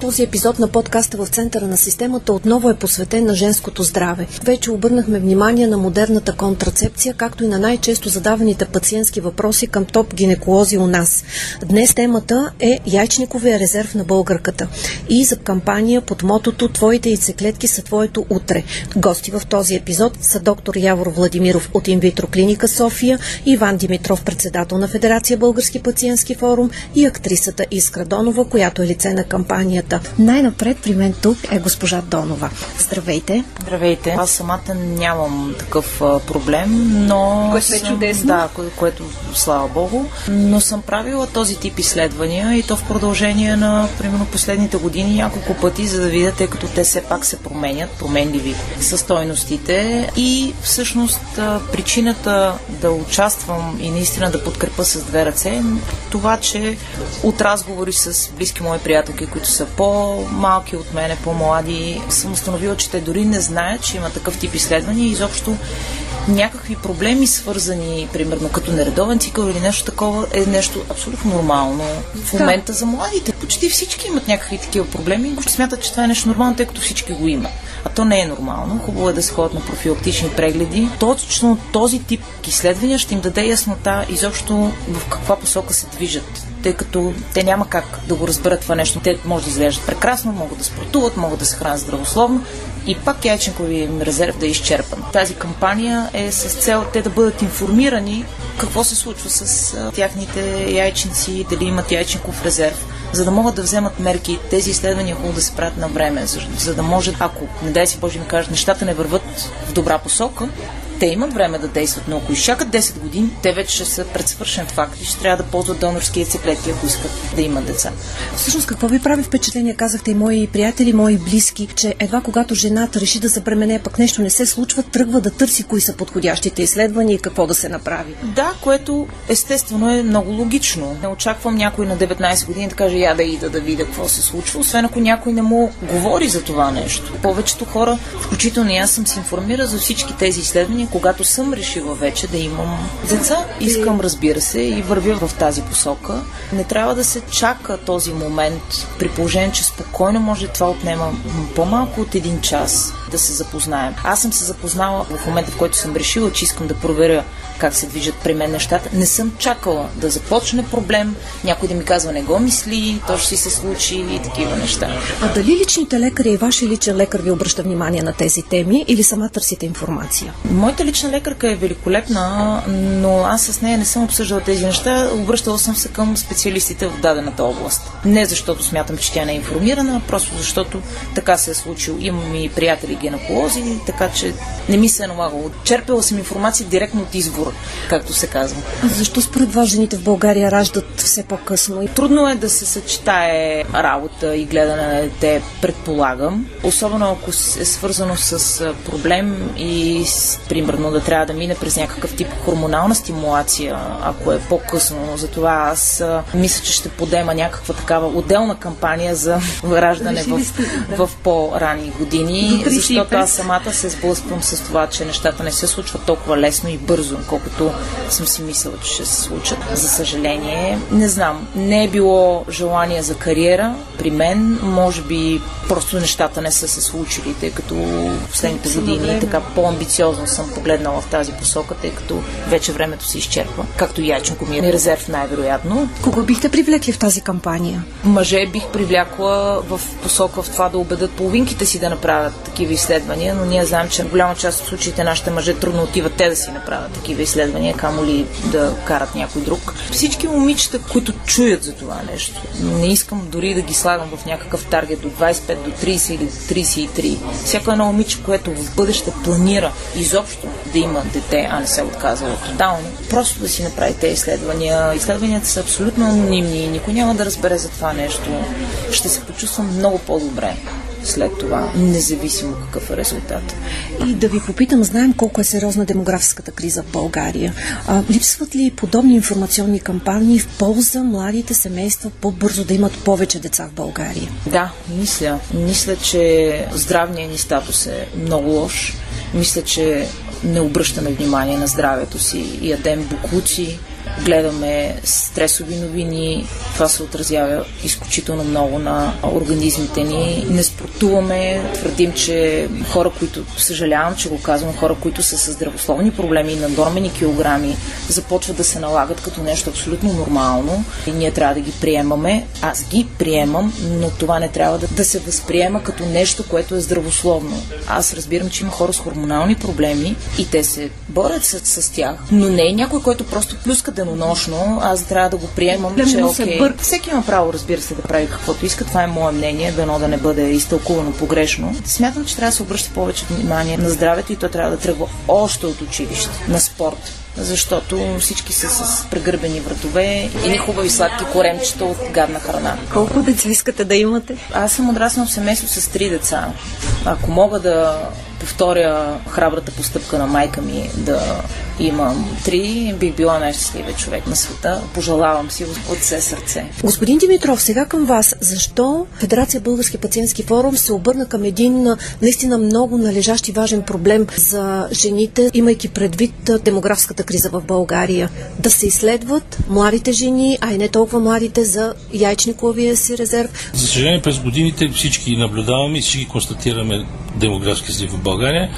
Този епизод на подкаста в центъра на системата отново е посветен на женското здраве. Вече обърнахме внимание на модерната контрацепция, както и на най-често задаваните пациентски въпроси към топ гинеколози у нас. Днес темата е яйчниковия резерв на българката и за кампания под мотото Твоите яйцеклетки са твоето утре. Гости в този епизод са доктор Явор Владимиров от Инвитро клиника София, Иван Димитров, председател на Федерация Български пациентски форум и актрисата Искра Донова, която е лице на кампанията темата. Най-напред при мен тук е госпожа Донова. Здравейте! Здравейте! Аз самата нямам такъв а, проблем, но... Което е чудесно. Да, кое, което слава богу. Но съм правила този тип изследвания и то в продължение на, примерно, последните години няколко пъти, за да видя, тъй като те все пак се променят, променливи са стойностите и всъщност причината да участвам и наистина да подкрепа с две ръце, това, че от разговори с близки мои приятелки, които са по-малки от мене, по-млади, съм установила, че те дори не знаят, че има такъв тип изследвания и изобщо някакви проблеми, свързани, примерно, като нередовен цикъл или нещо такова, е нещо абсолютно нормално в момента за младите. Почти всички имат някакви такива проблеми и смятат, че това е нещо нормално, тъй като всички го имат. А то не е нормално. Хубаво е да се ходят на профилактични прегледи. Точно този тип изследвания ще им даде яснота изобщо в каква посока се движат тъй като те няма как да го разберат това нещо. Те може да изглеждат прекрасно, могат да спортуват, могат да се хранят здравословно и пак яйченкови резерв да е изчерпан. Тази кампания е с цел те да бъдат информирани какво се случва с тяхните яйченци, дали имат яйченков резерв, за да могат да вземат мерки. Тези изследвания хубаво да се правят на време, за, за да може, ако, не дай си Боже ми кажат, нещата не върват в добра посока, те имат време да действат, но ако изчакат 10 години, те вече ще са предсвършен факт и ще трябва да ползват донорски яйцеклетки, ако искат да имат деца. Всъщност, какво ви прави впечатление, казахте и мои приятели, мои близки, че едва когато жената реши да забремене, пък нещо не се случва, тръгва да търси кои са подходящите изследвания и какво да се направи. Да, което естествено е много логично. Не очаквам някой на 19 години да каже я да ида да видя какво се случва, освен ако някой не му говори за това нещо. Повечето хора, включително и аз съм се информира за всички тези изследвания, когато съм решила вече да имам деца, искам, разбира се, и вървя в тази посока. Не трябва да се чака този момент, при положение, че спокойно може това отнема по-малко от един час да се запознаем. Аз съм се запознала в момента, в който съм решила, че искам да проверя как се движат при мен нещата. Не съм чакала да започне проблем, някой да ми казва не го мисли, то ще си се случи и такива неща. А дали личните лекари и вашия личен лекар ви обръща внимание на тези теми или сама търсите информация? Моята лична лекарка е великолепна, но аз с нея не съм обсъждала тези неща. Обръщала съм се към специалистите в дадената област. Не защото смятам, че тя не е информирана, просто защото така се е случило. Имам и приятели гинеколози, така че не ми се е налагало. Черпила съм информация директно от избора, както се казва. А защо според вас жените в България раждат все по-късно? Трудно е да се съчетае работа и гледане на дете, предполагам. Особено ако е свързано с проблем и примерно да трябва да мине през някакъв тип хормонална стимулация, ако е по-късно. Затова аз мисля, че ще подема някаква такава отделна кампания за раждане в, в по-рани години, защото аз самата се сблъсквам с това, че нещата не се случват толкова лесно и бързо, колкото съм си мислила, че ще се случат. За съжаление, не знам, не е било желание за кариера при мен, може би просто нещата не са се случили, тъй като последните години така по-амбициозно съм погледнала в тази посока, тъй като вече времето се изчерпва, както и яченко ми е резерв най-вероятно. Кого бихте привлекли в тази кампания? Мъже бих привлякла в посока в това да убедят половинките си да направят такива изследвания, но ние знаем, че в голяма част от случаите нашите мъже трудно отиват те да си направят такива изследвания, камо ли да карат някой друг. Всички момичета, които чуят за това нещо, не искам дори да ги слагам в някакъв таргет до 25, до 30 или до 33. Всяко едно момиче, което в бъдеще планира изобщо да има дете, а не се отказва тотално, просто да си направи тези изследвания. Изследванията са абсолютно анонимни, никой няма да разбере за това нещо. Ще се почувствам много по-добре след това, независимо какъв е резултат. И да ви попитам, знаем колко е сериозна демографската криза в България. А, липсват ли подобни информационни кампании в полза младите семейства по-бързо да имат повече деца в България? Да, мисля. Мисля, че здравният ни статус е много лош. Мисля, че не обръщаме внимание на здравето си, ядем буклуци, гледаме стресови новини. Това се отразява изключително много на организмите ни. Не спортуваме. Твърдим, че хора, които, съжалявам, че го казвам, хора, които са с здравословни проблеми и надормени килограми, започват да се налагат като нещо абсолютно нормално и ние трябва да ги приемаме. Аз ги приемам, но това не трябва да, да се възприема като нещо, което е здравословно. Аз разбирам, че има хора с хормонални проблеми и те се борят с, с тях, но не е някой, който просто плюска денонощно, аз трябва да го приемам, да че окей. Okay. Всеки има право, разбира се, да прави каквото иска. Това е мое мнение, дано да не бъде изтълкувано погрешно. Смятам, че трябва да се обръща повече внимание на здравето и то трябва да тръгва още от училище, на спорт защото всички са с прегърбени вратове и ни хубави сладки коремчета от гадна храна. Колко деца искате да имате? Аз съм отраснал в семейство с три деца. Ако мога да повторя храбрата постъпка на майка ми да имам три, бих била най-щастливия човек на света. Пожелавам си от все сърце. Господин Димитров, сега към вас. Защо Федерация Български пациентски форум се обърна към един наистина много належащ и важен проблем за жените, имайки предвид демографската криза в България? Да се изследват младите жени, а и не толкова младите за яйчниковия си резерв. За съжаление, през годините всички наблюдаваме и всички констатираме демографски слив в България,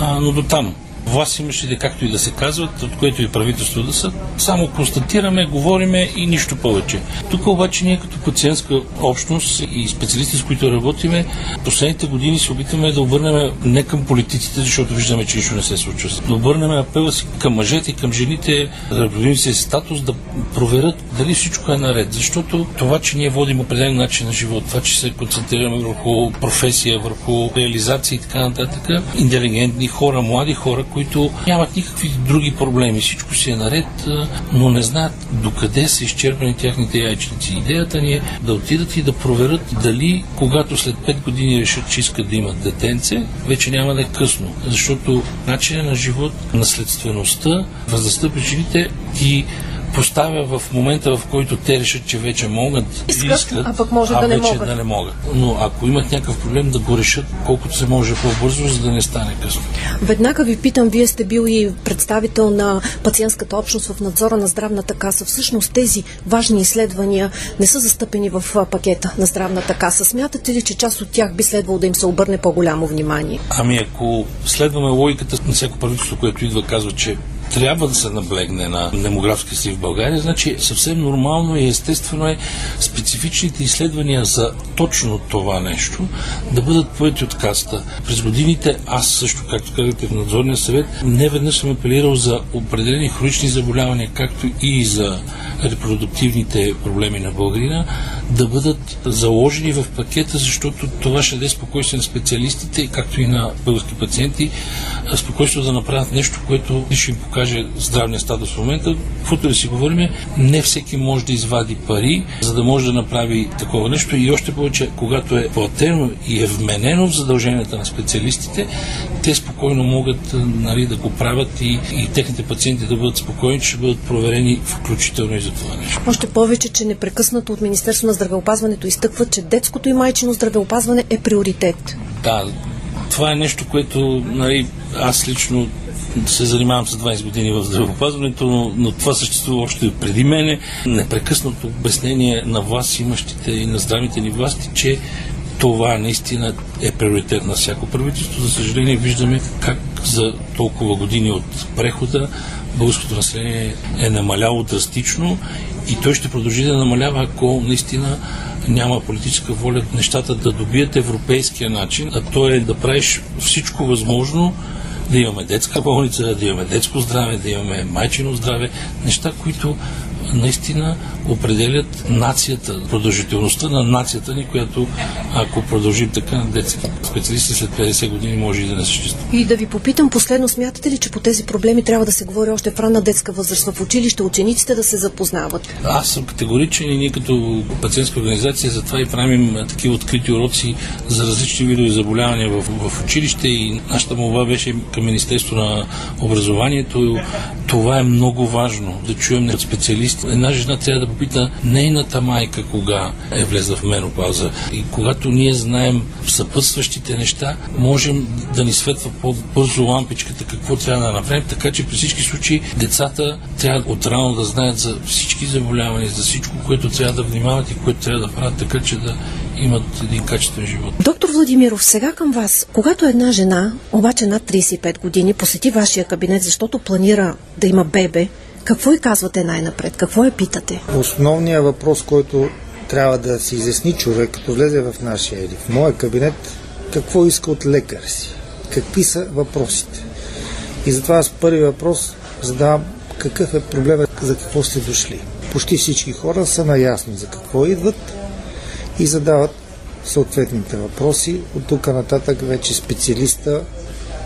а, но до там власт имаше, както и да се казват, от което и правителство да са. Само констатираме, говориме и нищо повече. Тук обаче ние като пациентска общност и специалисти, с които работиме, последните години се опитваме да обърнем не към политиците, защото виждаме, че нищо не се случва. Да обърнем апела си към мъжете и към жените, да се статус, да проверят дали всичко е наред. Защото това, че ние водим определен начин на живот, това, че се концентрираме върху професия, върху реализация и така нататък, интелигентни хора, млади хора, които нямат никакви други проблеми. Всичко си е наред, но не знаят докъде са изчерпани тяхните яйчници. Идеята ни е да отидат и да проверят дали, когато след 5 години решат, че искат да имат детенце, вече няма да е късно. Защото начинът на живот, наследствеността, възрастта при жените и поставя в момента, в който те решат, че вече могат, искат, искат а пък може а да не вече могат. да не могат. Но ако имат някакъв проблем, да го решат колкото се може по-бързо, за да не стане късно. Веднага ви питам, вие сте бил и представител на пациентската общност в надзора на здравната каса. Всъщност тези важни изследвания не са застъпени в пакета на здравната каса. Смятате ли, че част от тях би следвало да им се обърне по-голямо внимание? Ами ако следваме логиката на всяко правителство, което идва, казва, че трябва да се наблегне на демографски си в България, значи съвсем нормално и естествено е специфичните изследвания за точно това нещо да бъдат поети от каста. През годините аз също, както казахте в надзорния съвет, не веднъж съм апелирал за определени хронични заболявания, както и за репродуктивните проблеми на българина, да бъдат заложени в пакета, защото това ще даде спокойствие на специалистите, както и на български пациенти, спокойство да направят нещо, което ще им покаже здравния статус в момента. Каквото да си говорим, не всеки може да извади пари, за да може да направи такова нещо и още повече, когато е платено и е вменено в задълженията на специалистите, те спокойно могат нали, да го правят и, и техните пациенти да бъдат спокойни, че ще бъдат проверени включително и за това нещо. Още повече, че непрекъснато от Министерство на здравеопазването изтъква, че детското и майчино здравеопазване е приоритет. Да, това е нещо, което нали, аз лично се занимавам с 20 години в здравеопазването, но, но това съществува още преди мене. Непрекъснато обяснение на власт имащите и на здравните ни власти, че това наистина е приоритет на всяко правителство. За съжаление виждаме как за толкова години от прехода българското население е намаляло драстично и той ще продължи да намалява, ако наистина няма политическа воля нещата да добият европейския начин, а то е да правиш всичко възможно да имаме детска болница, да имаме детско здраве, да имаме майчино здраве, неща, които наистина определят нацията, продължителността на нацията ни, която ако продължим така на детски специалисти след 50 години може и да не съществува. И да ви попитам последно, смятате ли, че по тези проблеми трябва да се говори още в ранна детска възраст в училище, учениците да се запознават? Аз съм категоричен и ние като пациентска организация затова и правим такива открити уроци за различни видове заболявания в, в училище и нашата молба беше към Министерство на образованието. Това е много важно да чуем от специалисти. Една жена трябва да попита нейната майка кога е влезла в менопауза. И когато ние знаем съпътстващите неща, можем да ни светва по-бързо лампичката какво трябва да направим, така че при всички случаи децата трябва отрано да знаят за всички заболявания, за всичко, което трябва да внимават и което трябва да правят така, че да имат един качествен живот. Доктор Владимиров, сега към вас. Когато една жена, обаче над 35 години, посети вашия кабинет, защото планира да има бебе, какво и казвате най-напред? Какво я питате? Основният въпрос, който трябва да си изясни човек, като влезе в нашия или в моя кабинет, какво иска от лекар си? Какви са въпросите? И затова аз първи въпрос задавам какъв е проблемът, за какво сте дошли. Почти всички хора са наясни за какво идват и задават съответните въпроси. От тук нататък вече специалиста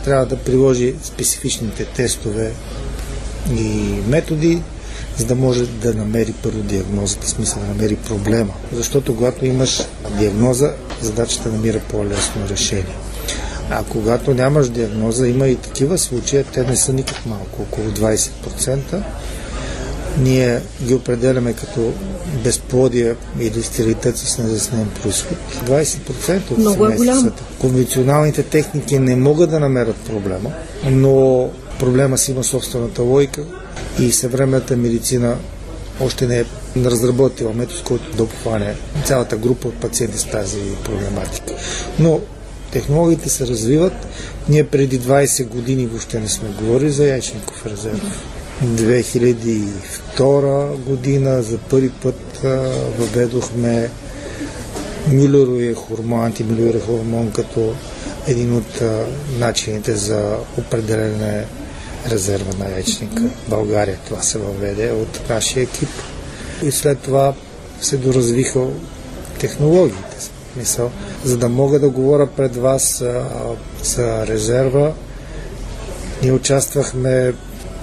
трябва да приложи специфичните тестове и методи, за да може да намери първо диагнозата, смисъл да намери проблема. Защото когато имаш диагноза, задачата намира по-лесно решение. А когато нямаш диагноза, има и такива случаи, те не са никак малко, около 20%. Ние ги определяме като безплодие или стерилитет с незаснен происход. 20% от Много е голям. Конвенционалните техники не могат да намерят проблема, но проблема си има собствената логика и съвременната медицина още не е разработила метод, който да обхване цялата група от пациенти с тази проблематика. Но технологиите се развиват. Ние преди 20 години въобще не сме говорили за яйчников резерв. 2002 година за първи път въведохме Мюлеровия хормон, антимюлеровия хормон като един от начините за определене резерва на яйчника. В България това се въведе от нашия екип. И след това се доразвиха технологиите. Мисъл, за да мога да говоря пред вас а, за резерва, ние участвахме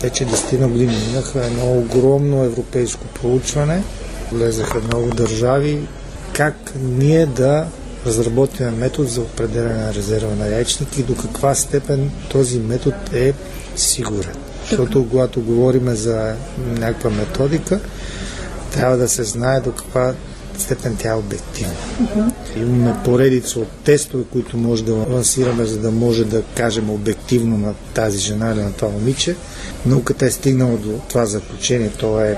вече 10 на години минаха едно огромно европейско проучване. Влезаха много държави. Как ние да разработим метод за определяне на резерва на яйчник и до каква степен този метод е сигурен. Защото когато говорим за някаква методика, трябва да се знае до каква степен тя е обективна. Uh-huh. Имаме поредица от тестове, които може да лансираме, за да може да кажем обективно на тази жена или на това момиче. Науката е стигнала до това заключение. То е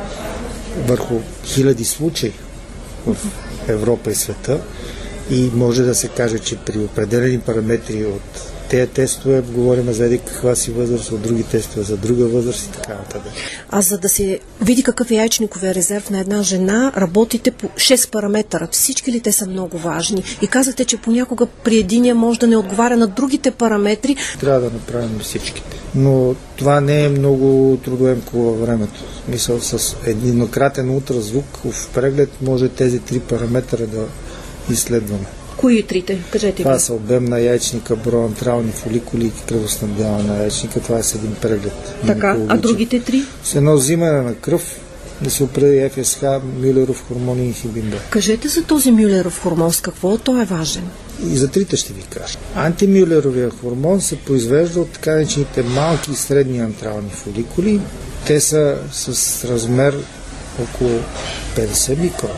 върху хиляди случаи в Европа и света и може да се каже, че при определени параметри от тези тестове говорим за еди каква си възраст, от други тестове за друга възраст и така нататък. А за да се види какъв е яйчниковия резерв на една жена, работите по 6 параметъра. Всички ли те са много важни? И казахте, че понякога при единия може да не отговаря на другите параметри. Трябва да направим всичките. Но това не е много трудоемко във времето. Мисъл, с единократен ултразвук в преглед може тези три параметъра да изследваме. Кои трите? Кажете Това са обем на яйчника, броя антрални фоликули и кръвоснабдяване на яйчника. Това е с един преглед. Така, а другите три? С едно взимане на кръв да се определи ФСХ, Мюлеров хормон и инхибин Б. Кажете за този Мюлеров хормон, с какво той е важен? И за трите ще ви кажа. Антимюлеровия хормон се произвежда от така наречените малки и средни антрални фоликули. Те са с размер около 50 микрона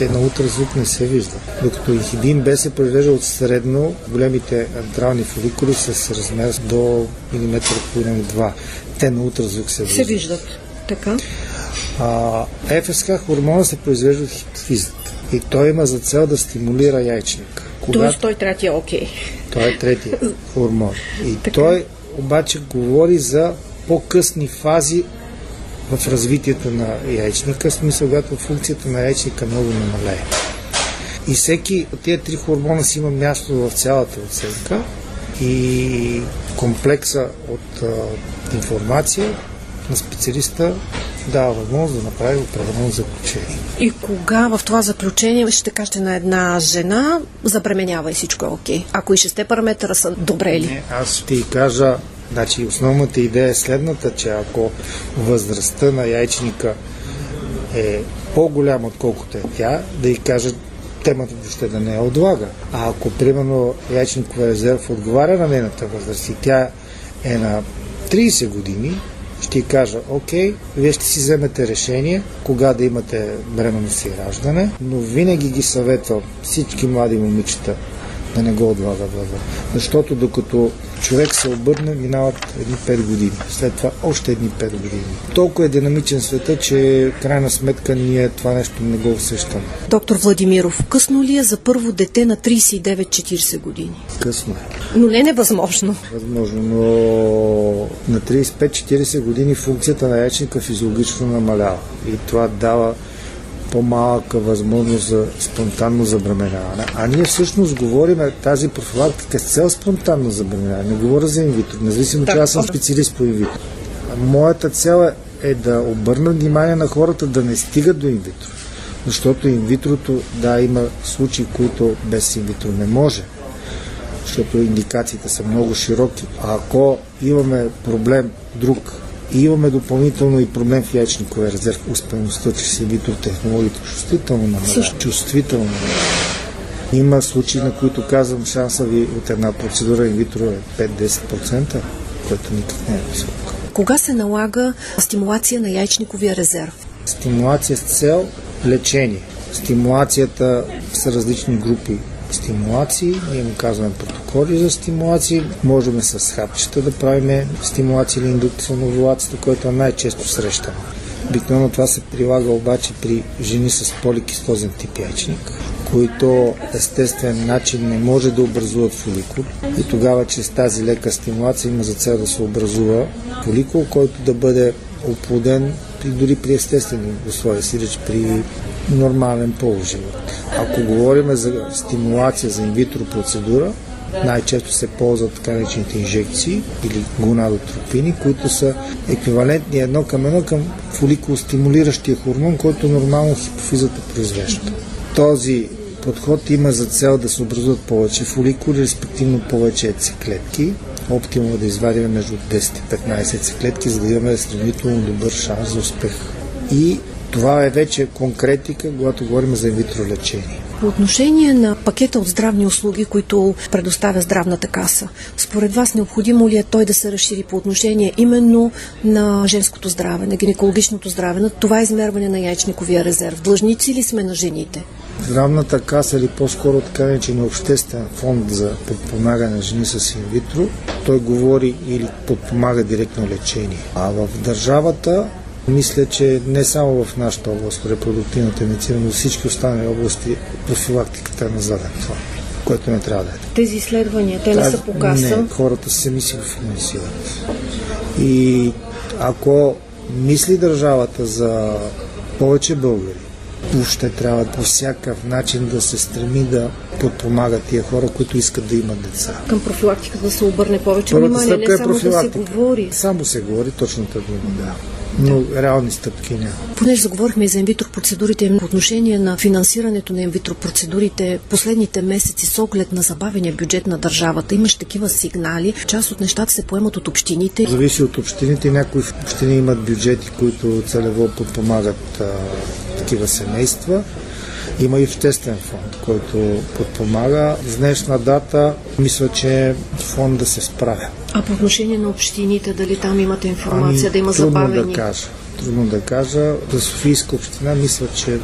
те на ултразвук не се виждат. Докато инхибин Б се произвежда от средно големите антрални фоликули с размер до милиметър половина 2. Те на ултразвук се виждат. Се виждат. Така. А, ФСК хормона се произвежда от хипофизата. И той има за цел да стимулира яйчника. Когато... Тоест той третия окей. Той е третия хормон. И така. той обаче говори за по-късни фази в развитието на яйчника, в смисъл, когато функцията на яйчника много намалее. И всеки от тези три хормона си има място в цялата оценка и комплекса от а, информация на специалиста дава възможност да направи определено заключение. И кога в това заключение ще кажете на една жена, забременява и всичко е окей? Ако и шесте параметъра са добре ли? Не, аз ще ти кажа, значи основната идея е следната, че ако възрастта на яйчника е по-голяма, отколкото е тя, да й кажат темата въобще да не я отлага. А ако, примерно, яйчниковия резерв отговаря на нейната възраст и тя е на 30 години, ще й кажа, окей, вие ще си вземете решение кога да имате бременност и раждане, но винаги ги съветвам всички млади момичета да не го отлагат във. Защото докато човек се обърне, минават едни 5 години. След това още едни 5 години. Толкова е динамичен света, че крайна сметка ние това нещо не го усещаме. Доктор Владимиров, късно ли е за първо дете на 39-40 години? Късно е. Но не невъзможно. Възможно, но на 35-40 години функцията на яйчника физиологично намалява. И това дава по-малка възможност за спонтанно забременяване. А ние всъщност говорим тази профилактика с цел спонтанно забременяване. Не говоря за инвитро, независимо, че аз съм специалист по инвитро. Моята цел е да обърна внимание на хората да не стигат до инвитро. Защото инвитрото, да, има случаи, които без инвитро не може защото индикациите са много широки. А ако имаме проблем друг и имаме допълнително и проблем в яйчниковия резерв, успеността чрез инвитро технологията чувствително намалява. Чувствително Има случаи, на които казвам шанса ви от една процедура инвитро е 5-10%, което никак не е висок. Кога се налага стимулация на яйчниковия резерв? Стимулация с цел лечение. Стимулацията са различни групи стимулации. Ние му казваме протоколи за стимулации. Можем с хапчета да правим стимулация или индукция на овулацията, което е най-често срещано. Обикновено това се прилага обаче при жени с поликистозен тип яйчник, които естествен начин не може да образуват фоликул и тогава чрез тази лека стимулация има за цел да се образува фоликул, който да бъде оплоден при, дори при естествени условия, си реч при нормален полуживот. Ако говорим за стимулация за инвитро процедура, най-често се ползват така наречените инжекции или гонадотропини, които са еквивалентни едно към едно към фоликулостимулиращия хормон, който нормално хипофизата произвежда. Този подход има за цел да се образуват повече фоликули, респективно повече яйцеклетки. Оптимално е да извадим между 10 и 15 яйцеклетки, за да имаме сравнително добър шанс за успех. И това е вече конкретика, когато говорим за инвитро лечение. По отношение на пакета от здравни услуги, които предоставя здравната каса, според вас необходимо ли е той да се разшири по отношение именно на женското здраве, на гинекологичното здраве, на това измерване на яйчниковия резерв? Длъжници ли сме на жените? Здравната каса или по-скоро така наречен обществен фонд за подпомагане на жени с инвитро, той говори или подпомага директно лечение. А в държавата мисля, че не само в нашата област, репродуктивната медицина, но всички останали области, профилактиката е на заден това, което не трябва да е. Тези изследвания, те не са по каса? Не, хората сами си го финансират. И ако мисли държавата за повече българи, въобще трябва по всякакъв начин да се стреми да подпомага тия хора, които искат да имат деца. Към профилактиката да се обърне повече внимание, не е само да се говори. Само се говори, точната дума, да но реални стъпки няма. Понеже заговорихме и за инвитро процедурите, по отношение на финансирането на инвитро процедурите, последните месеци с оглед на забавения бюджет на държавата, имаш такива сигнали. Част от нещата се поемат от общините. Зависи от общините. Някои общини имат бюджети, които целево подпомагат а, такива семейства. Има и обществен фонд, който подпомага. С днешна дата мисля, че фонд да се справя. А по отношение на общините, дали там имате информация ами, да има трудно забавени? да кажа. Трудно да кажа. За Софийска община мисля, че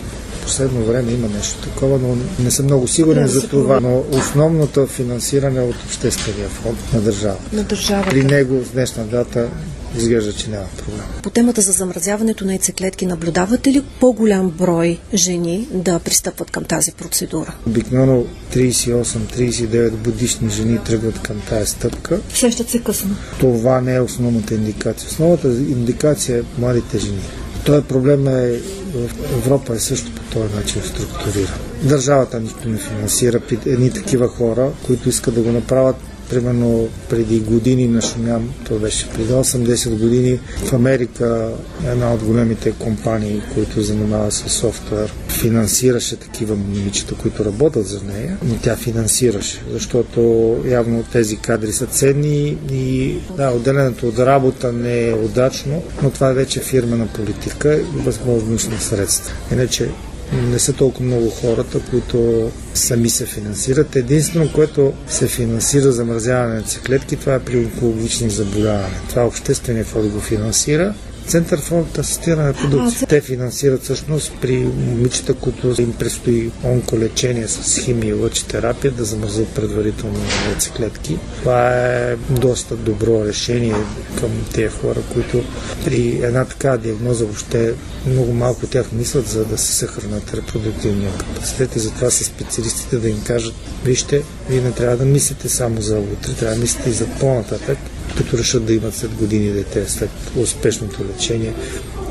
последно време има нещо такова, но не съм много сигурен да, за това. Но основното финансиране от обществения фонд на държавата. На държавата. При него с днешна дата изглежда, че няма проблем. По темата за замразяването на яйцеклетки наблюдавате ли по-голям брой жени да пристъпват към тази процедура? Обикновено 38-39 годишни жени тръгват към тази стъпка. Сещат се късно. Това не е основната индикация. Основната индикация е младите жени. Този проблем е в Европа е също по този начин структуриран. Държавата нищо не финансира едни такива хора, които искат да го направят примерно преди години нашумям, то беше преди 8-10 години в Америка една от големите компании, които занимава с софтуер, финансираше такива момичета, които работят за нея, но тя финансираше, защото явно тези кадри са ценни и да, отделянето от работа не е удачно, но това е вече фирмена политика и възможност на средства. Иначе не са толкова много хората, които сами се финансират. Единствено, което се финансира замразяване на циклетки, това е при онкологични заболявания. Това е обществения фонд го финансира Център фонд асистиране продукция. Те финансират всъщност при момичета, които им предстои онколечение с химия и лъчетерапия, да замразят предварително яйцеклетки. Това е доста добро решение към тези хора, които при една така диагноза въобще много малко тях мислят за да се съхранят репродуктивния капацитет и затова са специалистите да им кажат, вижте, вие не трябва да мислите само за утре, трябва да мислите и за по-нататък като решат да имат след години дете, след успешното лечение,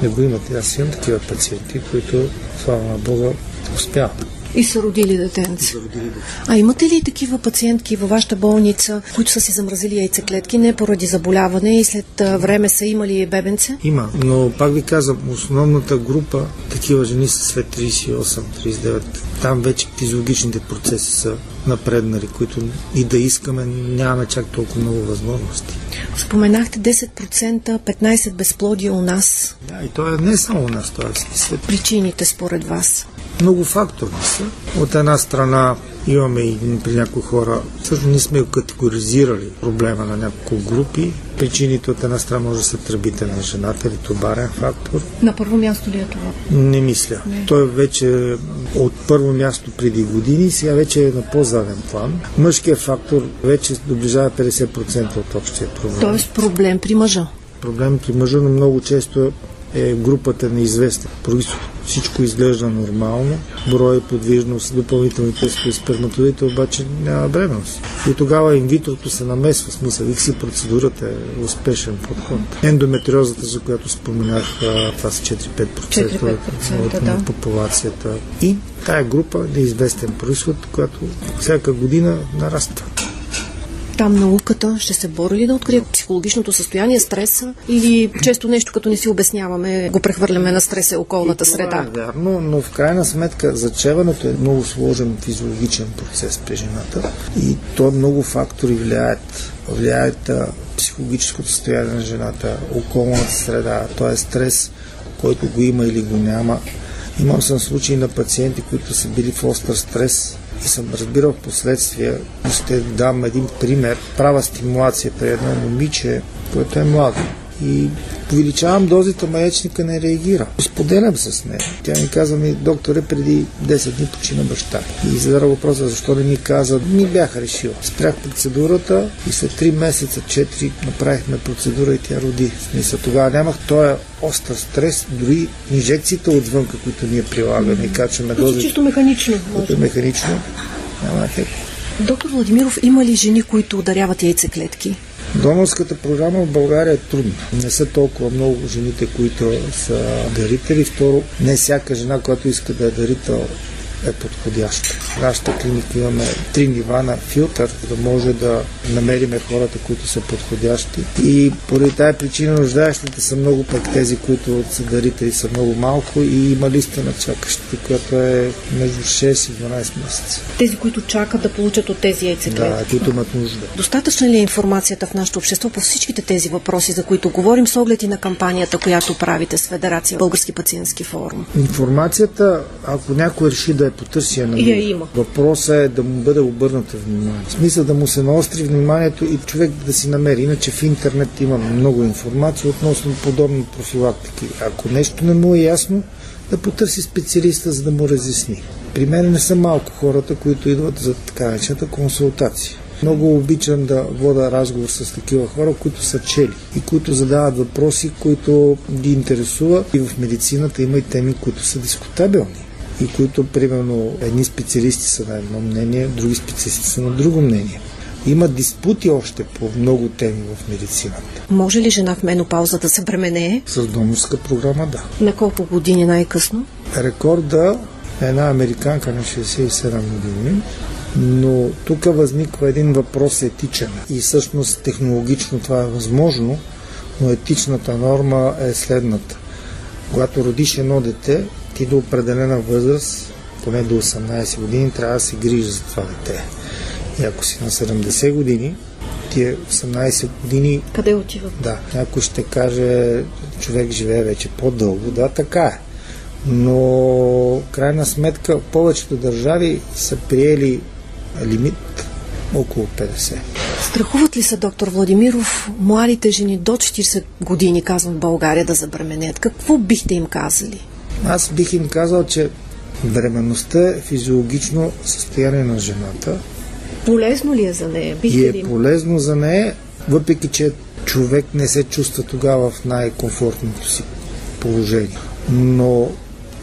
не го имат. Аз имам такива пациенти, които, слава на Бога, успяват. И са родили детенце. А имате ли такива пациентки във вашата болница, които са си замразили яйцеклетки не поради заболяване и след време са имали бебенце? Има, но пак ви казвам, основната група такива жени са след 38-39. Там вече физиологичните процеси са напреднали, които и да искаме нямаме чак толкова много възможности. Споменахте 10%, 15% безплодие у нас. Да, и то е не само у нас, това е Причините според вас? Много фактори са. От една страна имаме и при някои хора, също ние сме категоризирали проблема на няколко групи. Причините от една страна може да са тръбите на жената или тубарен фактор. На първо място ли е това? Не мисля. Не. Той вече от първо място преди години, сега вече е на по-заден план. Мъжкият фактор вече доближава 50% от общия проблем. Тоест проблем при мъжа? Проблем при мъжа, но много често е групата неизвестен происход. Всичко изглежда нормално, брой подвижност, допълнителни тестове сперматозите, обаче няма бременност. И тогава инвитрото се намесва, смисъл, си процедурата е успешен подход. Ендометриозата, за която споменах, това са 4-5%, от да. популацията. И тая група неизвестен происход, която всяка година нараства там науката ще се бори ли да открие психологичното състояние, стреса или често нещо като не си обясняваме, го прехвърляме на стреса околната среда? Това е вярно, но в крайна сметка зачеването е много сложен физиологичен процес при жената и то много фактори влияят. Влияят психологическото състояние на жената, околната среда, т.е. стрес, който го има или го няма. Имам съм случаи на пациенти, които са били в остър стрес, и съм разбирал в последствие, ще дам един пример, права стимулация при едно момиче, което е младо. И увеличавам дозите, маечника не реагира. Споделям с нея. Тя ми каза ми, докторе, преди 10 дни почина баща. И задава въпроса, защо не ми каза, ми бях решил. Спрях процедурата и след 3 месеца, 4 направихме процедура и тя роди. Смисъл, тогава нямах този остър стрес, дори инжекциите отвънка, които ние прилагаме и качваме дози. Чисто механично. Което е механично, няма ефект. Доктор Владимиров, има ли жени, които ударяват яйцеклетки? Донорската програма в България е трудна. Не са толкова много жените, които са дарители. Второ, не всяка жена, която иска да е дарител, е подходяща. В нашата клиника имаме три нива на филтър, за да може да намериме хората, които са подходящи. И поради тази причина нуждаещите са много, пък тези, които са дарители са много малко и има листа на чакащите, която е между 6 и 12 месеца. Тези, които чакат да получат от тези яйцеклетки. Да, които имат нужда. Достатъчна ли е информацията в нашето общество по всичките тези въпроси, за които говорим, с оглед и на кампанията, която правите с Федерация Български пациентски форум? Информацията, ако някой реши да е потърсия на я има. Въпросът е да му бъде обърната внимание. В смисъл да му се наостри вниманието и човек да си намери. Иначе в интернет има много информация относно подобни профилактики. Ако нещо не му е ясно, да потърси специалиста, за да му разясни. При мен не са малко хората, които идват за така наречената консултация. Много обичам да вода разговор с такива хора, които са чели и които задават въпроси, които ги интересуват. И в медицината има и теми, които са дискутабилни и които, примерно, едни специалисти са на едно мнение, други специалисти са на друго мнение. Има диспути още по много теми в медицината. Може ли жена в менопауза да се бременее? С донорска програма, да. На колко години най-късно? Рекорда е една американка на 67 години Но тук възниква един въпрос етичен. И всъщност технологично това е възможно, но етичната норма е следната. Когато родиш едно дете, ти до определена възраст, поне до 18 години, трябва да се грижи за това дете. И ако си на 70 години, тия 18 години... Къде отиват? Да, някой ще каже, човек живее вече по-дълго. Да, така е. Но, крайна сметка, повечето държави са приели лимит около 50. Страхуват ли се, доктор Владимиров, младите жени до 40 години, казвам в България, да забременят? Какво бихте им казали? Аз бих им казал, че бременността е физиологично състояние на жената. Полезно ли е за нея? Бихте и е ли полезно за нея, въпреки че човек не се чувства тогава в най-комфортното си положение. Но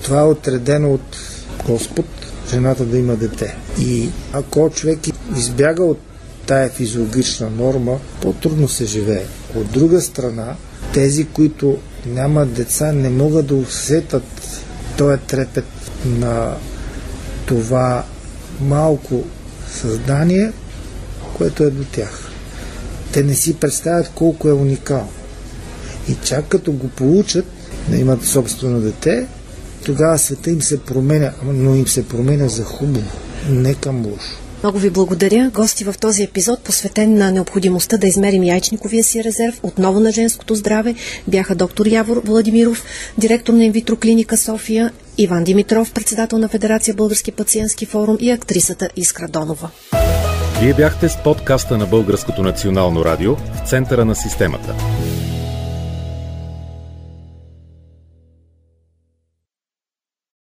това е отредено от Господ, жената да има дете. И ако човек избяга от тая физиологична норма, по-трудно се живее. От друга страна, тези, които нямат деца, не могат да усетат този трепет на това малко създание, което е до тях. Те не си представят колко е уникално. И чак като го получат, да имат собствено дете, тогава света им се променя, но им се променя за хубаво, не към лошо. Много ви благодаря. Гости в този епизод, посветен на необходимостта да измерим яйчниковия си резерв, отново на женското здраве, бяха доктор Явор Владимиров, директор на инвитро клиника София, Иван Димитров, председател на Федерация Български пациентски форум и актрисата Искра Донова. Вие бяхте с подкаста на Българското национално радио в центъра на системата.